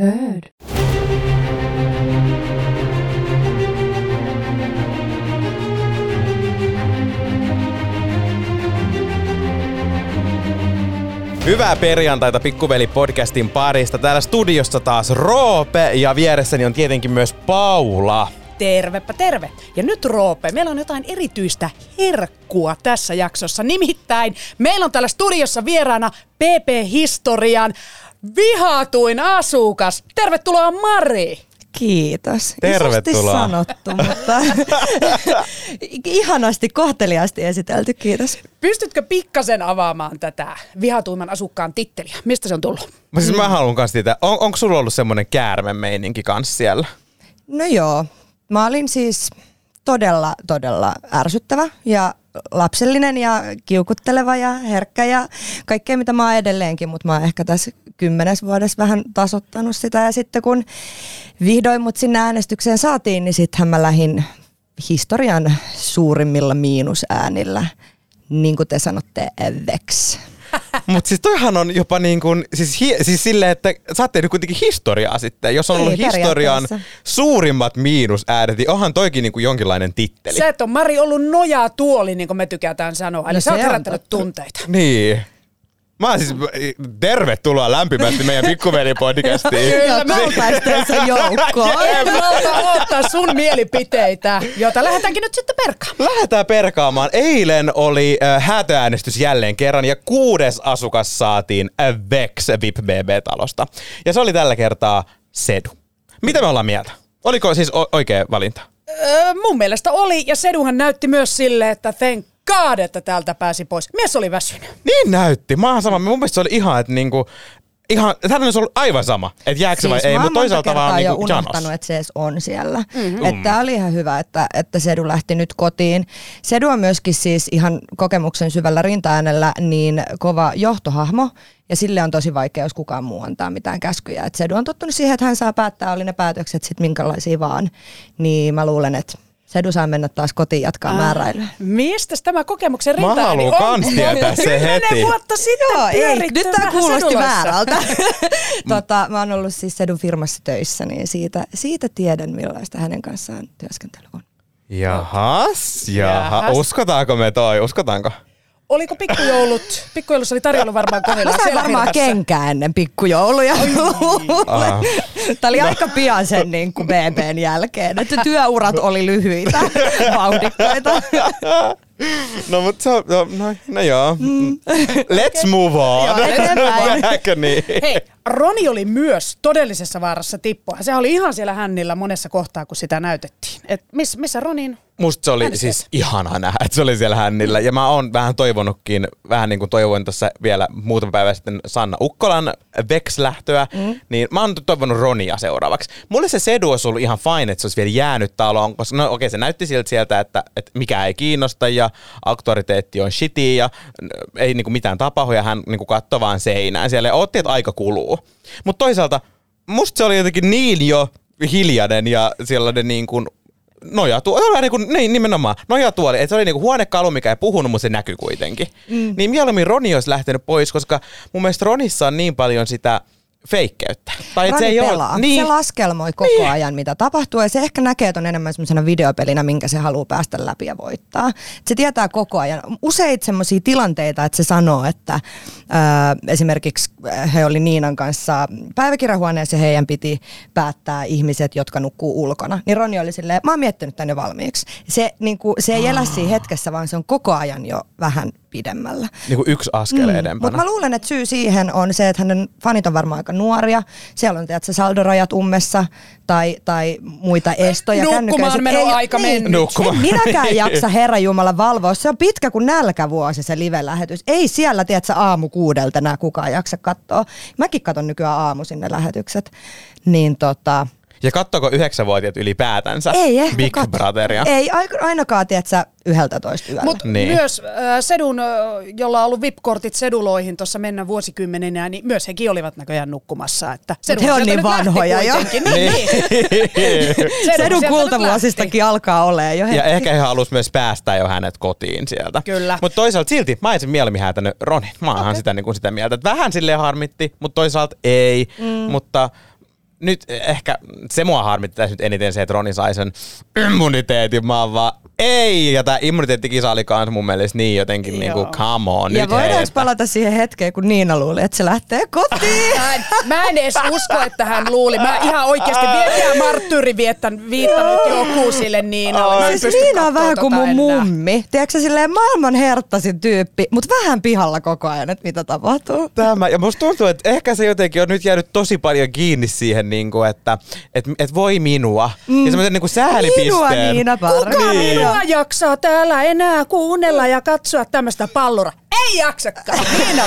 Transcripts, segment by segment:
Heard. Hyvää perjantaita Pikkuveli-podcastin parista. Täällä studiossa taas Roope ja vieressäni on tietenkin myös Paula. Tervepä terve. Ja nyt Roope, meillä on jotain erityistä herkkua tässä jaksossa. Nimittäin meillä on täällä studiossa vieraana PP-historian vihatuin asukas. Tervetuloa Mari. Kiitos. Tervetuloa. Isosti sanottu, mutta ihanasti kohteliaasti esitelty, kiitos. Pystytkö pikkasen avaamaan tätä vihatuimman asukkaan titteliä? Mistä se on tullut? Mä, siis mä haluan kanssa tietää, on, onko sulla ollut semmonen käärmemeininki kanssa siellä? No joo, mä olin siis todella, todella ärsyttävä ja lapsellinen ja kiukutteleva ja herkkä ja kaikkea mitä mä oon edelleenkin, mutta mä oon ehkä tässä kymmenes vuodessa vähän tasottanut sitä ja sitten kun vihdoin mut sinne äänestykseen saatiin, niin sittenhän mä lähdin historian suurimmilla miinusäänillä, niin kuin te sanotte, vex. Mutta siis toihan on jopa niin kuin, siis, hi, siis silleen, että sä oot tehnyt kuitenkin historiaa sitten. Jos on Niin, ollut historian suurimmat miinusäänet, niin onhan toikin niin kuin jonkinlainen titteli. Sä et on Mari ollut nojaa tuoli, niin kuin me tykätään sanoa. Eli No sä oot se on herättänyt tunteita. Niin. Mä siis, tervetuloa lämpimästi meidän pikkuveli-podcastiin. Kyllä, mä Valtaistensa joukkoon. En malta ottaa sun mielipiteitä, jota lähdetäänkin nyt sitten perkaamaan. Lähdetään perkaamaan. Eilen oli äh, häätöäänestys jälleen kerran ja kuudes asukas saatiin äh, Vex VIP BB-talosta. Ja se oli tällä kertaa Sedu. Mitä me ollaan mieltä? Oliko siis o- oikea valinta? Öö, mun mielestä oli, ja Seduhan näytti myös sille, että thank God, että täältä pääsi pois. Mies oli väsynyt. Niin näytti. Mä oon sama. Mun mielestä se oli ihan, että niinku, ihan, hän olisi ollut aivan sama, että jääkö se vai Siis ei, mutta toisaalta vaan kertaa jo niinku unohtanut, että se edes on siellä. Mm-hmm. Että oli ihan hyvä, että, että Sedu lähti nyt kotiin. Sedu on myöskin siis ihan kokemuksen syvällä rintaäänellä niin kova johtohahmo, ja sille on tosi vaikea, jos kukaan muu antaa mitään käskyjä. Et Sedu on tottunut siihen, että hän saa päättää, oli ne päätökset sitten minkälaisia vaan. Niin mä luulen, että Sedu saa mennä taas kotiin jatkaa määräilyä. Mistä tämä kokemuksen Mä rintaääni haluun on? kans tietää se heti. vuotta sitten Joo, ei, nyt tämä kuulosti seduloissa. väärältä. tota, mä oon ollut siis Sedun firmassa töissä, niin siitä, siitä tiedän millaista hänen kanssaan työskentely on. Jahas, jaha. Jahas. Uskotaanko me toi? Uskotaanko? Oliko pikkujoulut? Pikkujoulussa oli tarjolla varmaan Mä kovilla sain varmaan kenkää ennen pikkujouluja. Ah. Tämä oli aika pian sen niin kuin BBn jälkeen, että työurat oli lyhyitä, vauhdikkaita. No mut se on, no, no, no joo. Let's move on. Joo, niin? Hei, Roni oli myös todellisessa vaarassa tippua. Se oli ihan siellä hännillä monessa kohtaa, kun sitä näytettiin. Et miss, missä Ronin? Musta se oli Äänestäjät. siis ihana nähdä, että se oli siellä hännillä. Ja mä oon vähän toivonutkin, vähän niin kuin toivoin tuossa vielä muutama päivä sitten Sanna Ukkolan Vex-lähtöä, mm. niin mä oon toivonut Ronia seuraavaksi. Mulle se Sedu olisi ollut ihan fine, että se olisi vielä jäänyt taloon, koska no okei, se näytti siltä sieltä, että, että mikä ei kiinnosta ja auktoriteetti on shitty ja ei niinku mitään tapahdu ja hän niinku katsoi vaan seinään siellä ja otti, että aika kuluu. Mutta toisaalta musta se oli jotenkin niin jo hiljainen ja sellainen niin kuin nojatuoli, se oli niin kuin, niin, nimenomaan, nojatuoli, että se oli niin kuin huonekalu, mikä ei puhunut, mutta se näkyy kuitenkin. Mm. Niin mieluummin Roni olisi lähtenyt pois, koska mun mielestä Ronissa on niin paljon sitä feikkeyttä. Tai Roni se ei pelaa. ole, niin, Se laskelmoi koko Niin. ajan, mitä tapahtuu, ja se ehkä näkee ton enemmän semmoisena videopelinä, minkä se haluaa päästä läpi ja voittaa. Se tietää koko ajan. Useita semmoisia tilanteita, että se sanoo, että ää, esimerkiksi äh, he oli Niinan kanssa päiväkirjahuoneessa ja heidän piti päättää ihmiset, jotka nukkuu ulkona. Niin Roni oli silleen, mä oon miettinyt tän jo valmiiksi. Se, niin kuin, se ei elä siinä hetkessä, vaan se on koko ajan jo vähän pidemmällä. niin kuin yksi askel mm, edempänä. Mutta mä luulen, että syy siihen on se, että hänen fanit on varmaan aika nuoria. Siellä on tiedätkö, saldorajat ummessa tai, tai muita estoja. Nukkumaan meno Ei- aika niin, mennyt. Nukkumaan. En minäkään jaksa Herra Jumala valvoa. Se on pitkä kuin nälkävuosi se live-lähetys. Ei siellä, tiedätkö, aamu kuudelta enää kukaan jaksa katsoa. Mäkin katon nykyään aamuisin ne lähetykset. Niin tota, Ja kattoiko yhdeksänvuotiaat ylipäätänsä ei ehkä Big katso. Brotheria? Ei ainakaan, tiedätkö, yhdeltä toista yöllä. Mutta Niin. myös äh, Sedun, jolla on ollut VIP-kortit Seduloihin tuossa mennä vuosikymmeninä, niin myös hekin olivat näköjään nukkumassa. Että Sedu he on niin vanhoja jo. Niin, niin. Niin. Sedu Sedun sieltä kultavuosistakin alkaa olemaan jo Ja ehkä he halusi myös päästää jo hänet kotiin sieltä. Kyllä. Mutta toisaalta silti mä olisin mieluummin häätänyt Ronin. Mä oonhan okay. sitä, niin kuin sitä mieltä, että vähän silleen harmitti, mutta toisaalta ei. Mm. Mutta nyt ehkä se mua harmittaa nyt eniten se, että Roni sai sen immuniteetin. Mä oon vaan, ei, ja tämä immuniteettikisa oli kans mun mielestä niin jotenkin niinku, come on, Ja nyt voidaanko heipä. palata siihen hetkeen, kun Niina luuli, että se lähtee kotiin? Mä en, mä en edes usko, että hän luuli. Mä ihan oikeasti vielä marttyyri viettän, viittanut joku sille niin. Mä en Siis Niina on vähän kuin tota mun enää. mummi. Tiedätkö silleen maailman herttasin tyyppi, mutta vähän pihalla koko ajan, että mitä tapahtuu. Tämä, ja musta tuntuu, että ehkä se jotenkin on nyt jäänyt tosi paljon kiinni siihen, niin kuin, että et, et voi minua. Mm. Ja semmoisen niin säälipisteen. Minua Niina Kuka Parvi. minua jaksaa täällä enää kuunnella ja katsoa tämmöistä pallura? Ei jaksakaan. Niina.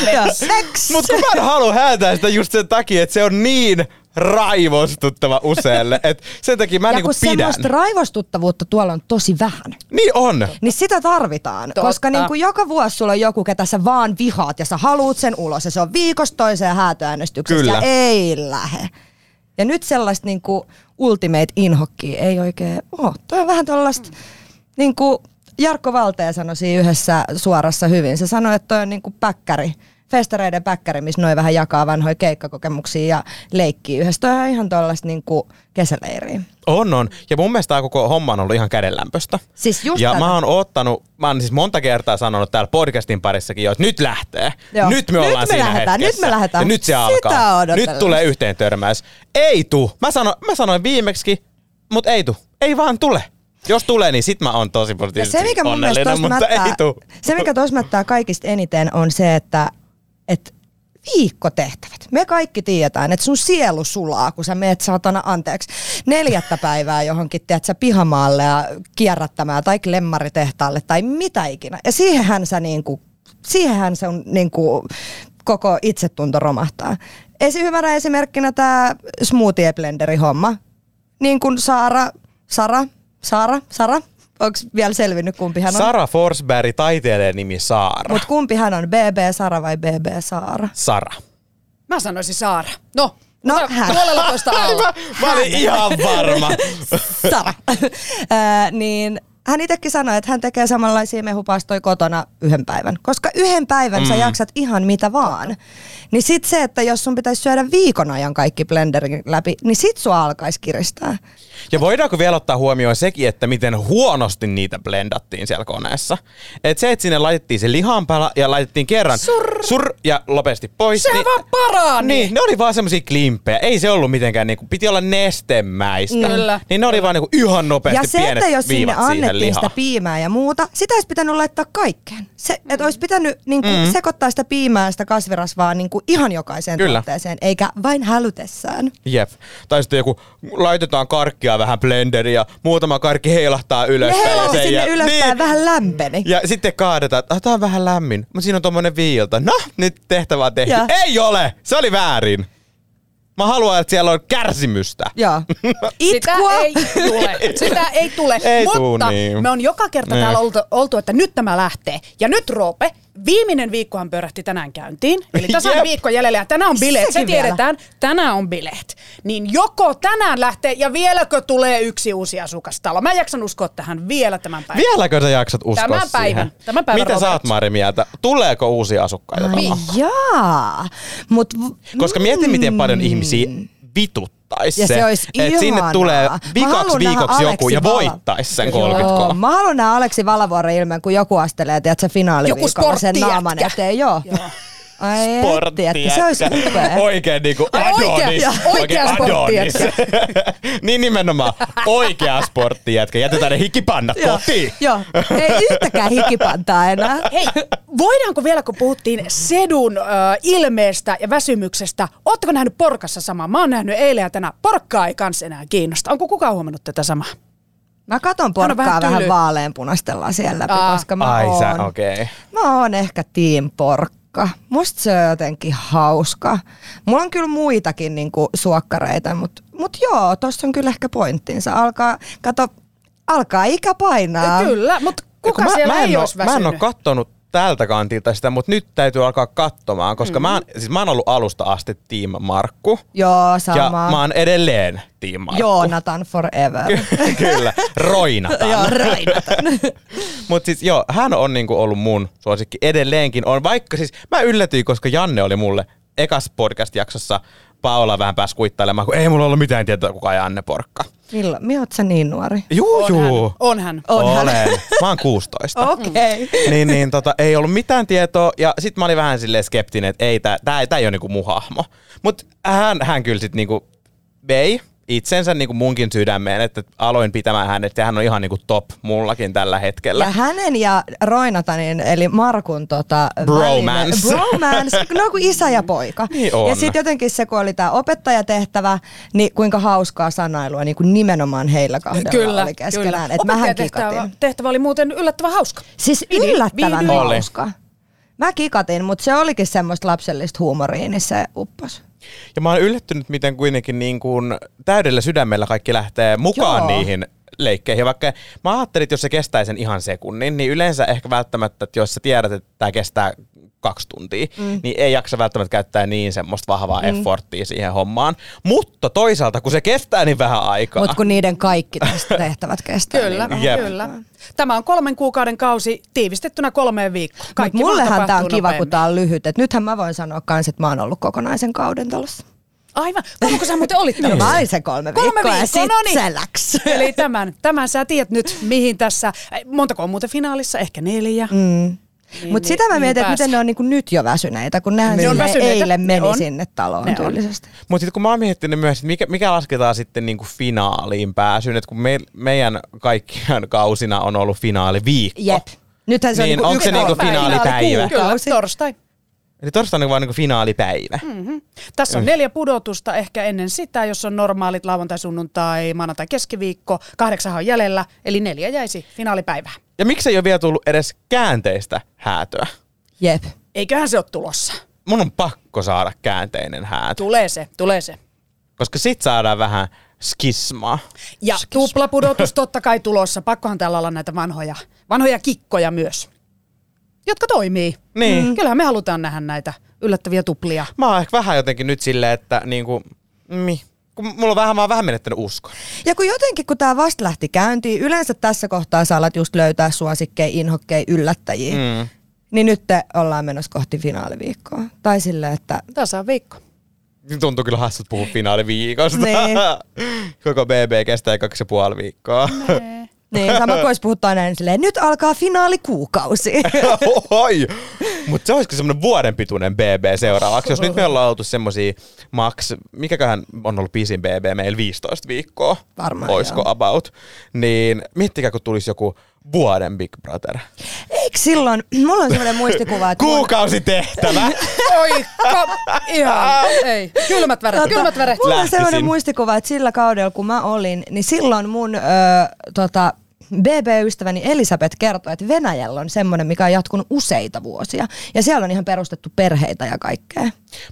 Mutta kun mä en halua häätää sitä just sen takia, että se on niin raivostuttava useelle, että sen takia mä Ja niinku kun pidän. semmoista raivostuttavuutta tuolla on tosi vähän. Niin on. Niin sitä tarvitaan, Totta. koska niin kuin joka vuosi sulla on joku, ketä sä vaan vihaat ja sä haluut sen ulos ja se on viikosta toiseen häätöäänestyksessä Kyllä. ja ei lähe. Ja nyt sellaista niin kuin ultimate inhokkia ei oikein ole. Toi on vähän tollaista, niin kuin Jarkko Valteen sanoi siinä yhdessä suorassa hyvin. Se sanoi, että toi on niin kuin päkkäri, festareiden päkkäri, missä noin vähän jakaa vanhoja keikkakokemuksia ja leikkii yhdessä. Toi on ihan tollaista niin kuin kesäleiriä. On, on. Ja mun mielestä tämä koko homma on ollut ihan kädenlämpöstä. Siis just ja tätä. mä oon ottanut, mä oon siis monta kertaa sanonut täällä podcastin parissakin jo, että nyt lähtee. Joo. Nyt me Nyt ollaan me siinä lähdetään, hetkessä. nyt me lähdetään. Ja nyt se Sitä alkaa. Nyt tulee yhteen törmäys. Ei tuu. Mä, sano, mä sanoin viimeksi, mutta ei tuu. Ei vaan tule. Jos tulee, niin sit mä oon tosi Ja positiivisesti se, mikä mun mielestä onnellinen, mutta ei mättää, tuu. se, mikä tuossa mättää kaikista eniten, on se, että, että viikkotehtävät. Me kaikki tiedetään, että sun sielu sulaa, kun sä meet saatana anteeksi neljättä päivää johonkin, tiedät sä, pihamaalle ja kierrättämään tai klemmaritehtaalle tai mitä ikinä. Ja siihenhän sä niinku, siihenhän se on niinku koko itsetunto romahtaa. Esi- hyvänä esimerkkinä tämä smoothie blenderi homma. Niin kuin Saara, Sara, Saara, Sara, onko vielä selvinnyt kumpi hän on? Sara Forsberg, taiteilijan nimi Saara. Mutta kumpi hän on, BB Sara vai BB Saara? Sara. Mä sanoisin Saara. No, No, ota hän. puolella toista alla. Mä olin ihan varma. Sara. Ää, niin hän itsekin sanoi, että hän tekee samanlaisia mehupastoja kotona yhden päivän. Koska yhden päivän mm. sä jaksat ihan mitä vaan. Niin sit se, että jos sun pitäisi syödä viikon ajan kaikki blenderin läpi, niin sit sua alkaisi kiristää. Ja voidaanko vielä ottaa huomioon sekin, että miten huonosti niitä blendattiin siellä koneessa? Et se, että sinne laitettiin se lihanpala ja laitettiin kerran Surr. sur ja lopesti pois. Sehän vaan parani. Niin, ne oli vaan semmosia klimppejä. Ei se ollut mitenkään niinku, piti olla nestemäistä. Kyllä. Niin ne oli vaan niinku ihan nopeasti Ja se, pienet että jos sinne viivat annettiin lihaan. sitä piimää ja muuta, sitä olisi pitänyt laittaa kaikkeen. Se, että olisi pitänyt niin kuin, mm. sekoittaa sitä piimää ja sitä kasvirasvaa niin kuin ihan jokaiseen Kyllä. tuotteeseen, eikä vain hälytessään. Jep. Tai sitten joku, laitetaan karkkia vähän blenderiin ja muutama karkki heilahtaa Ne ylöspäin. ja sinne jäl- ylöspäin Niin. vähän lämpeni. Ja sitten kaadetaan, että ah, tää on vähän lämmin, mutta siinä on tommonen viilta. No, nyt tehtävä on tehty. Ja. Ei ole! Se oli väärin. Mä haluan, että siellä on kärsimystä. Joo. Sitä Itkua. ei tule. Sitä ei tule. Ei Mutta tuu niin. me on joka kerta Niin. täällä oltu, oltu, että nyt tämä lähtee. Ja nyt Roope, viimeinen viikkohan pyörähti tänään käyntiin. Eli tässä on viikko jäljellä ja tänään on bileet. Se Sekin vielä. tiedetään. Tänään on bileet. Niin joko tänään lähtee ja vieläkö tulee yksi uusi asukastalo. Mä en jaksan uskoa tähän vielä tämän päivän. Vieläkö sä jaksat uskoa Tämän siihen? päivän. Tämän päivän Mitä sä Robert. oot Mari mieltä? Tuleeko uusia asukkaita Ai jaa. Mut, Koska mieti, miten paljon ihmisiä vituttais Ja se olisi että sinne tulee vikaksi nähdä viikoksi joku Aleksi ja voittaisi sen Joo. 30 Joo, mä haluan nähdä Aleksi Valavuoren ilmeen, kun joku astelee, tiedät sä finaaliviikolla sen naaman eteen. Joo. Joo. Ai etti, että se olisi upea. Oikein niinku oikea- Adonis. ja oikea Adonis. niin nimenomaan. Oikea sporttijätkä. Jätetään ne hikipannat kotiin. Joo, ei yhtäkään hikipantaa enää. Hei, voidaanko vielä, kun puhuttiin sedun ö, ilmeestä ja väsymyksestä, ootteko nähnyt porkassa samaa? Mä oon nähnyt eilen ja tänään. Porkkaa ei kans enää kiinnosta. Onko kukaan huomannut tätä samaa? Mä katon Hän on porkkaa vähän vähän, tyly. vaaleanpunastella siellä läpi, Aa. koska mä Ai oon, sä, okei. Okay. mä oon ehkä team porkka. Musta se on jotenkin hauska. Mulla on kyllä muitakin niinku suokkareita, mutta mut joo, tossa on kyllä ehkä pointtinsa. Alkaa, kato, alkaa ikä painaa. Kyllä, mutta kuka mä, siellä mä en ei oo- olisi Mä en ole kattonut tältä kantilta sitä, mutta nyt täytyy alkaa katsomaan, koska mm-hmm. mä, oon, siis mä oon ollut alusta asti Team Markku. Joo, Ja sama. mä oon edelleen Team Markku. Joonatan forever. Kyllä, roinataan. joo, Rainatan. Mutta siis joo, hän on niinku ollut mun suosikki edelleenkin on, vaikka siis mä yllätyin, koska Janne oli mulle ekas podcast-jaksossa Paola vähän pääsi kuittailemaan, kun ei mulla ollut mitään tietoa, kuka on Anne Porkka. Milloin? Minä oot sä niin nuori? Juu, juu. On hän. Onhan. Olen. Mä oon 16. Okei. Okay. niin, niin tota, ei ollut mitään tietoa ja sit mä olin vähän silleen skeptinen, että ei, tää, tää, tää ei ole niinku mun hahmo. Mut hän, hän kyllä sit niinku vei itsensä niinku munkin sydämeen, että aloin pitämään hänet ja hän on ihan niinku top mullakin tällä hetkellä. Ja hänen ja Roinatanin, eli Markun tota, Bromance. välinen- bromance, no kuin isä ja poika. Niin on. Ja sitten jotenkin se, kun oli tämä opettajatehtävä, niin kuinka hauskaa sanailua niin kuin nimenomaan heillä kahdella Kyllä, oli keskenään. kyllä. Että mähän Opettajatehtävä kikatin. tehtävä oli muuten yllättävän hauska. Siis yllättävän hauska. Mä kikatin, mutta se olikin semmoista lapsellista huumoria, niin se uppos. Ja mä oon yllättynyt, miten kuitenkin niin kuin täydellä sydämellä kaikki lähtee mukaan Joo. niihin leikkeihin. Vaikka mä ajattelin, että jos se kestää sen ihan sekunnin, niin yleensä ehkä välttämättä, että jos sä tiedät, että tämä kestää kaksi tuntia, mm. niin ei jaksa välttämättä käyttää niin semmoista vahvaa mm. efforttia siihen hommaan. Mutta toisaalta, kun se kestää niin vähän aikaa. Mutta kun niiden kaikki tästä tehtävät kestää. Kyllä, niin Jep. kyllä. Tämä on kolmen kuukauden kausi tiivistettynä kolmeen viikkoon. Mut Kaikki mullehan tämä on kiva, kun nopeammin. tämä on lyhyt. Et nythän mä voin sanoa kans, että mä oon ollut kokonaisen kauden tuossa. Aivan. Kauanko sä muuten olit No tämmössä? mä olin se kolme, Kolme viikkoa ja viikkoa, sit no niin. se läks. Eli tämän, tämän sä tiedät nyt, mihin tässä, montako on muuten finaalissa, ehkä neljä. Mm. Niin, Mutta sitä mä niin mietin, että pääsi. miten ne on niinku nyt jo väsyneitä, kun nehän Ne on väsyneitä, eilen ne meni on. sinne taloon Ne tyylisesti. Mutta sitten kun mä oon miettinyt myös, että mikä, mikä lasketaan sitten niinku finaaliin pääsyyn, että kun me, meidän kaikkien kausina on ollut finaaliviikko. Jep. Nythän se Niin, on onko niinku se yksi niinku päivä. finaalipäivä? Kyllä, torstai. Eli torstaina on vaan niinku finaalipäivä. Mm. Tässä on neljä pudotusta ehkä ennen sitä, jos on normaalit lauantai, sunnuntai, maanantai, keskiviikko. Kahdeksan on jäljellä, eli neljä jäisi finaalipäivään. Ja miksi ei ole vielä tullut edes käänteistä häätöä? Jep. Eiköhän se ole tulossa. Mun on pakko saada käänteinen häätö, Tulee se, tulee se. koska sit saadaan vähän skismaa. Ja tuplapudotus totta kai tulossa. Pakkohan täällä olla näitä vanhoja, vanhoja kikkoja myös, jotka toimii. Niin. Mm. Kyllähän me halutaan nähdä näitä yllättäviä tuplia. Mä oon ehkä vähän jotenkin nyt silleen, että niinku, mi, kun mulla on vähän, mä oon vähän menettänyt uskon. Ja kun jotenkin, kun tämä vasta lähti käyntiin, yleensä tässä kohtaa sä alat just löytää suosikkeja, inhokkeja, yllättäjiä. Mm. Niin nyt te ollaan menossa kohti finaaliviikkoa. Tai silleen, että Tasa viikko. Tuntuu kyllä hassut puhua finaaliviikosta. Niin. Koko BB kestää kaksi ja puoli viikkoa. Niin, sama kuin olisi puhuttu aina silleen, nyt alkaa finaalikuukausi. Oi! Mutta se olisiko semmoinen vuoden pituinen BB seuraavaksi, jos nyt me ollaan oltu semmosia max, mikäköhän on ollut pisin BB meillä 15 viikkoa, Varmaan, oisko joo. about, niin miettikää kun tulisi joku vuoden Big Brother. Eikö silloin, mulla on semmoinen muistikuva, että Kuukausitehtävä! Oi, ka- ihan, ei. Kylmät väret, Tota, kylmät väret. Mulla on sellainen muistikuva, että sillä kaudella kun mä olin, niin silloin mun ö, tota, BB-ystäväni Elisabeth kertoi, että Venäjällä on semmoinen, mikä on jatkunut useita vuosia. Ja siellä on ihan perustettu perheitä ja kaikkea.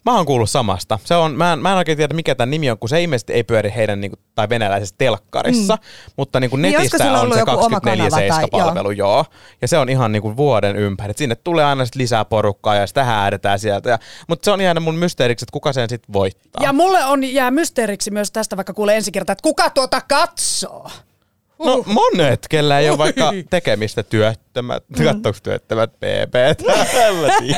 Mä oon kuullut samasta. Se on, mä, en, mä en oikein tiedä mikä tämän nimi on, kun se ilmeisesti ei pyöri heidän niinku, tai venäläisessä telkkarissa, mm. mutta niinku Niin, olisiko netistä sillä on se joku oma kanava tai- 24-7-palvelu, joo. joo. Ja se on ihan niinku vuoden ympäri. Et sinne tulee aina sit lisää porukkaa ja sitä häädetään sieltä. Ja, mutta se on ihan mun mysteeriksi, että kuka sen sitten voittaa. Ja mulle on jää mysteeriksi myös tästä, vaikka kuulee ensi kertaa, että kuka tuota katsoo. No monet, kellä ei ole vaikka tekemistä työttömät, mm. katsoks työttömät BB.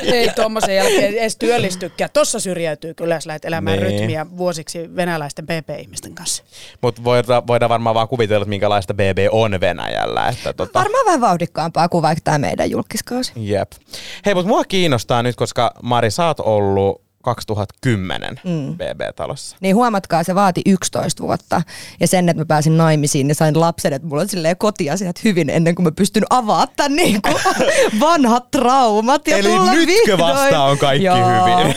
Ei tuommoisen jälkeen edes työllistykään. Tossa syrjäytyy kyllä, jos lähdet elämään Niin. rytmiä vuosiksi venäläisten PP-ihmisten kanssa. Mutta voidaan, voidaan varmaan vaan kuvitella, että minkälaista BB on Venäjällä. Että tota, Varmaan vähän vauhdikkaampaa kuin vaikka tämä meidän julkiskausi. Jep. Hei, mutta mua kiinnostaa nyt, koska Mari, sä oot ollut 2010 mm. BB-talossa. Niin huomatkaa, se vaati 11 vuotta. Ja sen, että mä pääsin naimisiin ja sain lapsen, että mulla on silleen kotiasiat hyvin ennen kuin mä pystyn avaamaan tämän niin kuin vanhat traumat. Ja Eli tulla nytkö vihdoin. vasta on kaikki Joo. hyvin?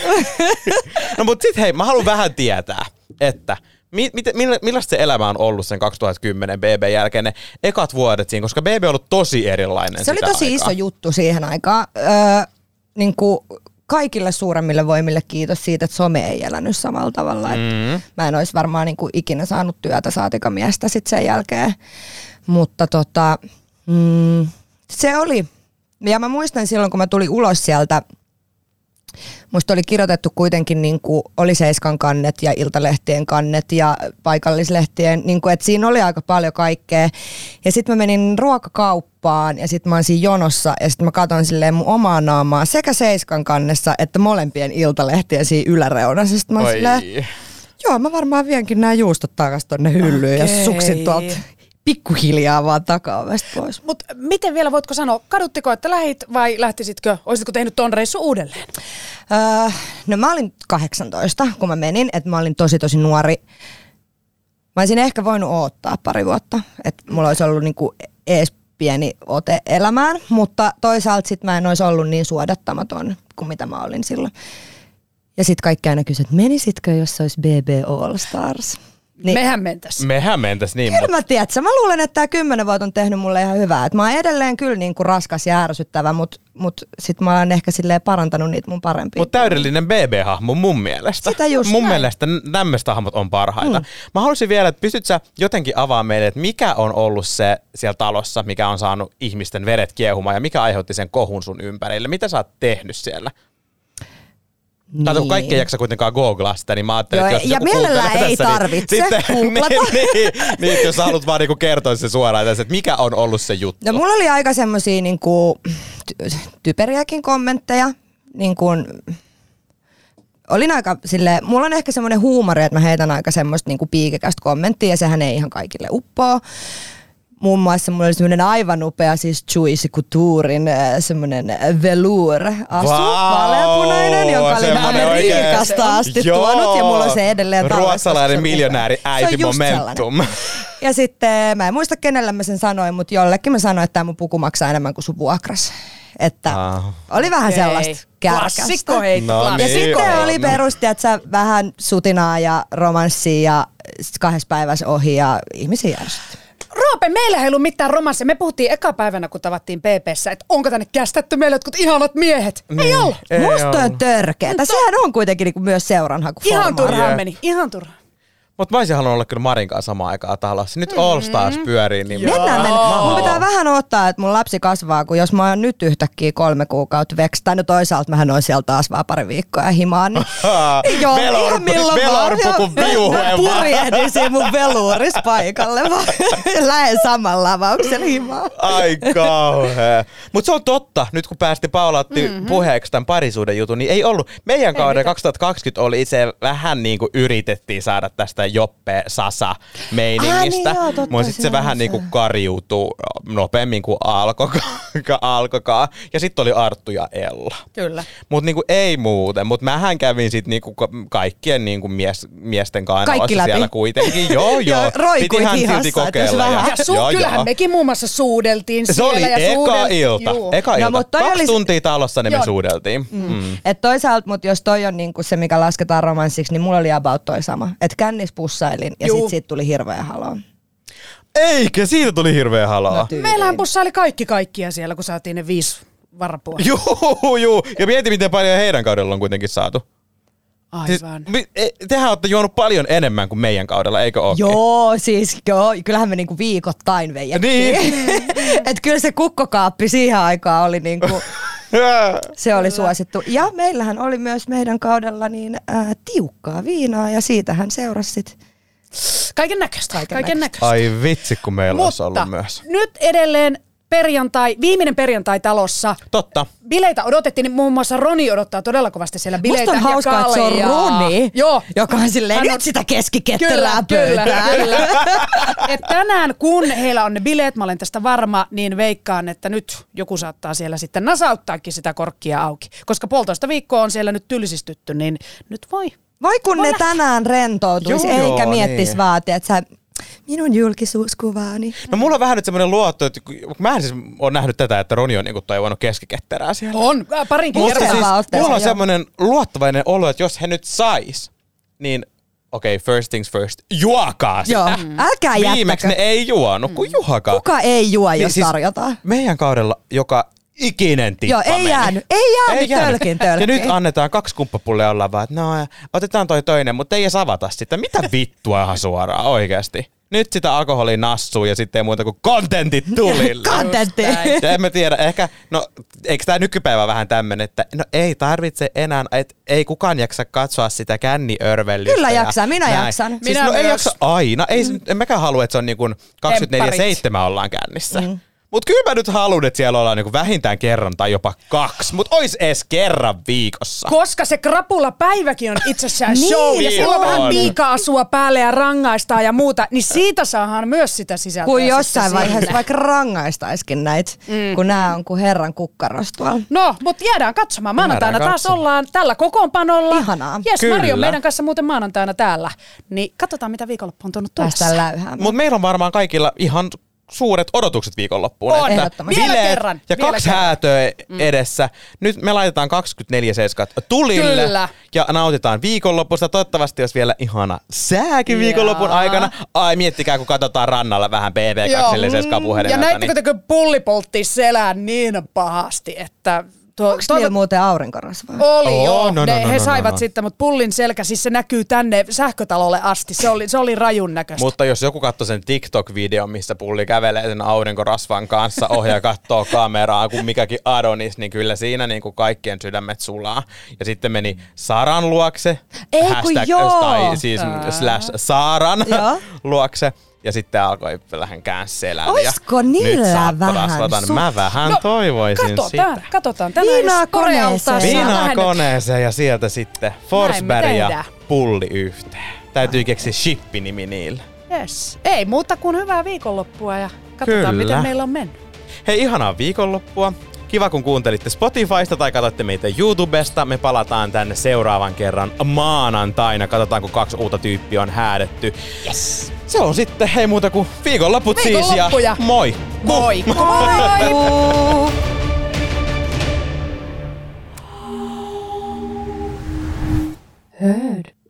no mutta sit hei, mä haluan vähän tietää, että mi- milla- millaista se elämä on ollut sen 2010 BB jälkeen, ne ekat vuodet siinä, koska BB on ollut tosi erilainen Se oli tosi aikaa. iso juttu siihen aikaan. Öö, niin kuin kaikille suuremmille voimille kiitos siitä, että some ei elänyt samalla tavalla. Mm. Mä en olisi varmaan niin kuin ikinä saanut työtä saatika miestä sit sen jälkeen. Mutta tota, mm, se oli. Ja mä muistan silloin, kun mä tulin ulos sieltä musta oli kirjoitettu kuitenkin, niin kuin, oli Seiskan kannet ja Iltalehtien kannet ja paikallislehtien, niin kuin, että siinä oli aika paljon kaikkea. Ja sitten mä menin ruokakauppaan ja sitten mä oon siinä jonossa ja sitten mä katson silleen mun omaa naamaa sekä Seiskan kannessa että molempien Iltalehtien siinä yläreunassa. Sitten mä oon silleen, joo mä varmaan vienkin nämä juustot takaisin tonne hyllyyn okay. ja suksin tuolta pikkuhiljaa vaan takaovesta pois. Mutta miten vielä voitko sanoa, kaduttiko, että lähit vai lähtisitkö, olisitko tehnyt ton reissu uudelleen? Öö, no mä olin 18, kun mä menin, että mä olin tosi tosi nuori. Mä olisin ehkä voinut odottaa pari vuotta, että mulla olisi ollut niinku ees pieni ote elämään, mutta toisaalta sit mä en olisi ollut niin suodattamaton kuin mitä mä olin silloin. Ja sitten kaikki aina kysyivät, että menisitkö, jos se olisi BB All Stars? Niin. Mehän mentäs. Mehän mentäs niin. Kyllä mä tiedät, mä luulen, että tämä kymmenen vuotta on tehnyt mulle ihan hyvää. Et mä oon edelleen kyllä niin kuin raskas ja ärsyttävä, mutta mut sit mä oon ehkä silleen parantanut niitä mun parempia. Mutta täydellinen BB-hahmo mun mielestä. Sitä just Mun näin. mielestä tämmöistä hahmot on parhaita. Mm. Mä haluaisin vielä, että pystyt sä jotenkin avaamaan meille, että mikä on ollut se siellä talossa, mikä on saanut ihmisten veret kiehumaan ja mikä aiheutti sen kohun sun ympärille. Mitä sä oot tehnyt siellä? Niin. Kato, kun kaikki ei jaksa kuitenkaan googlaa sitä, niin mä ajattelin, Joo, että jos ja mielellään ei tässä, tarvitse niin, sitten, googlata. niin, niin, niin, että jos haluat vaan niinku kertoa se suoraan tässä, että mikä on ollut se juttu. No mulla oli aika semmosia niinku ty- typeriäkin kommentteja. Niin kuin, olin aika sille, mulla on ehkä semmoinen huumori, että mä heitän aika semmoista niinku piikekästä kommenttia ja sehän ei ihan kaikille uppoa. Muun muassa mulla oli semmoinen aivan upea siis Juicy Couturin äh, semmoinen velour asu, Vau! vaaleanpunainen, jonka olin Semmoinen oikein- Amerikasta asti Joo! tuonut ja mulla on se edelleen. Ruotsalainen miljonääri äiti Se on just momentum. Ja sitten mä en muista kenelle mä sen sanoin, mutta jollekin mä sanoin, että tämä mun puku maksaa enemmän kuin sun vuokras. Että Ah. oli vähän Okei. sellaista kärkästä. Klassikko hei, No klassikko. Ja niin sitten on. oli perusti, että sä vähän sutinaa ja romanssia ja kahdessa päivässä ohi ja ihmisiä järsytti. Roope, meillä ei ollut mitään romanssia. Me puhuttiin eka päivänä, kun tavattiin PPssä, että onko tänne kästetty meille jotkut ihanat miehet. Ei Niin. ollut. Ei Musta on törkeetä. Sehän on kuitenkin niinku myös seuranhaku. Ihan turhaan Jep. meni, ihan turhaan. Mutta mä olisin halunnut olla kyllä Marin kanssa samaan aikaan talossa. Nyt All Stars pyörii, niin Mennään, mennään. Mun pitää vähän ottaa, että mun lapsi kasvaa, kun jos mä oon nyt yhtäkkiä kolme kuukautta veksi, no toisaalta mähän oon siellä taas vaan pari viikkoa ja himaan, niin joo, Velor- ihan milloin velorpukun vaan. Purjehdin mun veluuris paikalle vaan. Lähen samalla avauksella himaan. Ai kauhea. Mutta se on totta, nyt kun päästi Paula otti mm-hmm. puheeksi tämän parisuuden jutun, niin ei ollut. Meidän kauden 2020 oli se vähän niin kuin yritettiin saada tästä Joppe Sasa meiningistä. Ah, niin Mutta sitten se se vähän niin se. kariutui nopeammin kuin alkoikaan. alkoikaan. Ja sitten oli Arttu ja Ella. Kyllä. Mutta niinku ei muuten, mutta mähän kävin sit niinku ka- kaikkien niinku mies, miesten kanssa Kaikki läpi. siellä kuitenkin. Joo, joo. Roikuit Pitihän hihassa, silti kokeilla. vähän- Ja su- joo, kyllähän joo. mekin muun muassa suudeltiin Se siellä. oli ja eka suudel- ilta. Juu. Eka No, ilta. mut toi Kaksi oli- tuntia talossa niin me Joo. suudeltiin. Mm. Et toisaalta, mutta jos toi on niinku se, mikä lasketaan romanssiksi, niin mulla oli about toi sama. Että kännis pussailin ja Juu. sit siitä tuli hirveä halo. Eikä, siitä tuli hirveä halaa. No. Meillähän pussaili kaikki kaikkia siellä, kun saatiin ne viisi varapua. Juu, juu. Ja mieti, miten paljon heidän kaudella on kuitenkin saatu. Siis, Aivan. mi- e- tehän olette juonut paljon enemmän kuin meidän kaudella, eikö ole? Joo, siis joo, kyllähän me niinku viikoittain veijattiin. Niin. Et kyllä se kukkokaappi siihen aikaan oli niinku, se oli suosittu. Ja meillähän oli myös meidän kaudella niin ää, tiukkaa viinaa ja siitähän seurasi sit. Kaiken näköistä. Kaiken näköistä. Ai vitsi, kun meillä olisi Mutta ollut myös. nyt edelleen perjantai, viimeinen perjantai talossa. Totta. Bileitä odotettiin, niin muun muassa Roni odottaa todella kovasti siellä bileitä. Musta on hauskaa, että se on. Roni, Joo. joka on silleen, Hän nyt sitä keskiketterää Kyllä, kyllä, kyllä. Et tänään, kun heillä on ne bileet, mä olen tästä varma, niin veikkaan, että nyt joku saattaa siellä sitten nasauttaakin sitä korkkia auki. Koska puolitoista viikkoa on siellä nyt tylsistytty, niin nyt voi. Voi kun Voi ne tänään rentoutuisi, Joo, eikä joo, miettis niin. vaatia, että sä, minun julkisuuskuvaani. No mulla on vähän nyt semmoinen luotto, että mä en siis ole nähnyt tätä, että Roni on niinku toivonut keskiketterää siellä. On, parinkin Mutta kertaa. siis mulla on semmoinen luottavainen olo, että jos he nyt sais, niin okei, okay, first things first, juokaa sitä. Joo, älkää Viimeksi ne jättäkö. ei juonut, kun juokaa. Kuka ei juo, Niin jos siis tarjotaan? Meidän kaudella joka ikinen tippa Joo, ei meni. jäänyt. Ei jäänyt tölkin Ja tölkkiin. nyt annetaan kaksi kumppapullia olla vaan, että no ja otetaan toi toinen, mutta ei edes avata sitä. Mitä vittua ihan suoraan oikeasti? Nyt sitä alkoholia nassuu ja sitten ei muuta kuin kontentit tulille. Kontentti. En mä tiedä, ehkä, no eikö tämä nykypäivä vähän tämmönen, että no ei tarvitse enää, et, ei kukaan jaksa katsoa sitä känniörvellystä. Kyllä ja jaksaa, minä näin. jaksan. Siis Minä no ei myös. jaksa aina, ei, se- en mäkään halua, että se on niin kuin 24-7 ollaan kännissä. Mm. Mutta kyllä mä nyt haluan, että siellä ollaan niinku vähintään kerran tai jopa kaksi, mutta ois edes kerran viikossa. Koska se krapula päiväkin on itsessään Niin show ja sillä on vähän piika-asua päälle ja rangaistaan ja muuta, niin siitä saadaan myös sitä sisältöä. Kuin sitten jossain vaiheessa vaikka rangaistaiskin näitä, mm. kun nämä on kuin herran kukkarosta tuolla. No, mutta jäädään katsomaan. Maanantaina Jäädään taas katsomaan. ollaan tällä kokoonpanolla. Ihanaa. Jes, Kyllä. Mari on meidän kanssa muuten maanantaina täällä. Niin katsotaan, mitä viikonloppu on tuonut. Päästään läyhäämään. Mutta meillä on varmaan kaikilla ihan suuret odotukset viikonloppuun. On. että. Vielä kerran, Ja vielä kaksi kerran. häätöä edessä. Nyt me laitetaan 24-7 tulille Kyllä. ja nautitaan viikonloppusta. Toivottavasti jos vielä ihana sääkin Jaa. viikonlopun aikana. Ai miettikää, kun katsotaan rannalla vähän BB2 Mm, puhelimelta. Ja näittekö te, kun pulli poltti selään niin pahasti, että... Tuo, Onko niillä muuten aurinkorasvaa? Oli Oo, joo, no, no, ne, no, he no, saivat no. sitten, mutta pullin selkä, siis se näkyy tänne sähkötalolle asti. Se oli, se oli rajun näköistä. Mutta jos joku katsoo sen TikTok-videon, missä pulli kävelee sen aurinkorasvan kanssa ohi ja katsoo kameraa kuin mikäkin Adonis, niin kyllä siinä niin kuin kaikkien sydämet sulaa. Ja sitten meni Saran luokse, Ei kun joo. tai siis slash Saaran luokse. Ja sitten alkoi vähän käänselän. Oisko ja niillä vähän su- Mä vähän No, toivoisin katsotaan, sitä. katsotaan. Tänään Viinaa koneeseen. on Viinaa koneeseen ja sieltä sitten Forsberg ja pulli yhteen. Täytyy keksiä shippi-nimi niille. Yes. Ei muuta kuin hyvää viikonloppua ja katsotaan, Kyllä. miten meillä on mennyt. Hei, ihanaa viikonloppua. Kiva, kun kuuntelitte Spotifysta tai katsotte meitä YouTubesta. Me palataan tänne seuraavan kerran maanantaina. Katsotaan, kun kaksi uutta tyyppiä on häädetty. Yes. Se on sitten, hei muuta kuin viikonloput siis ja moi. Moi! Moi! Heard.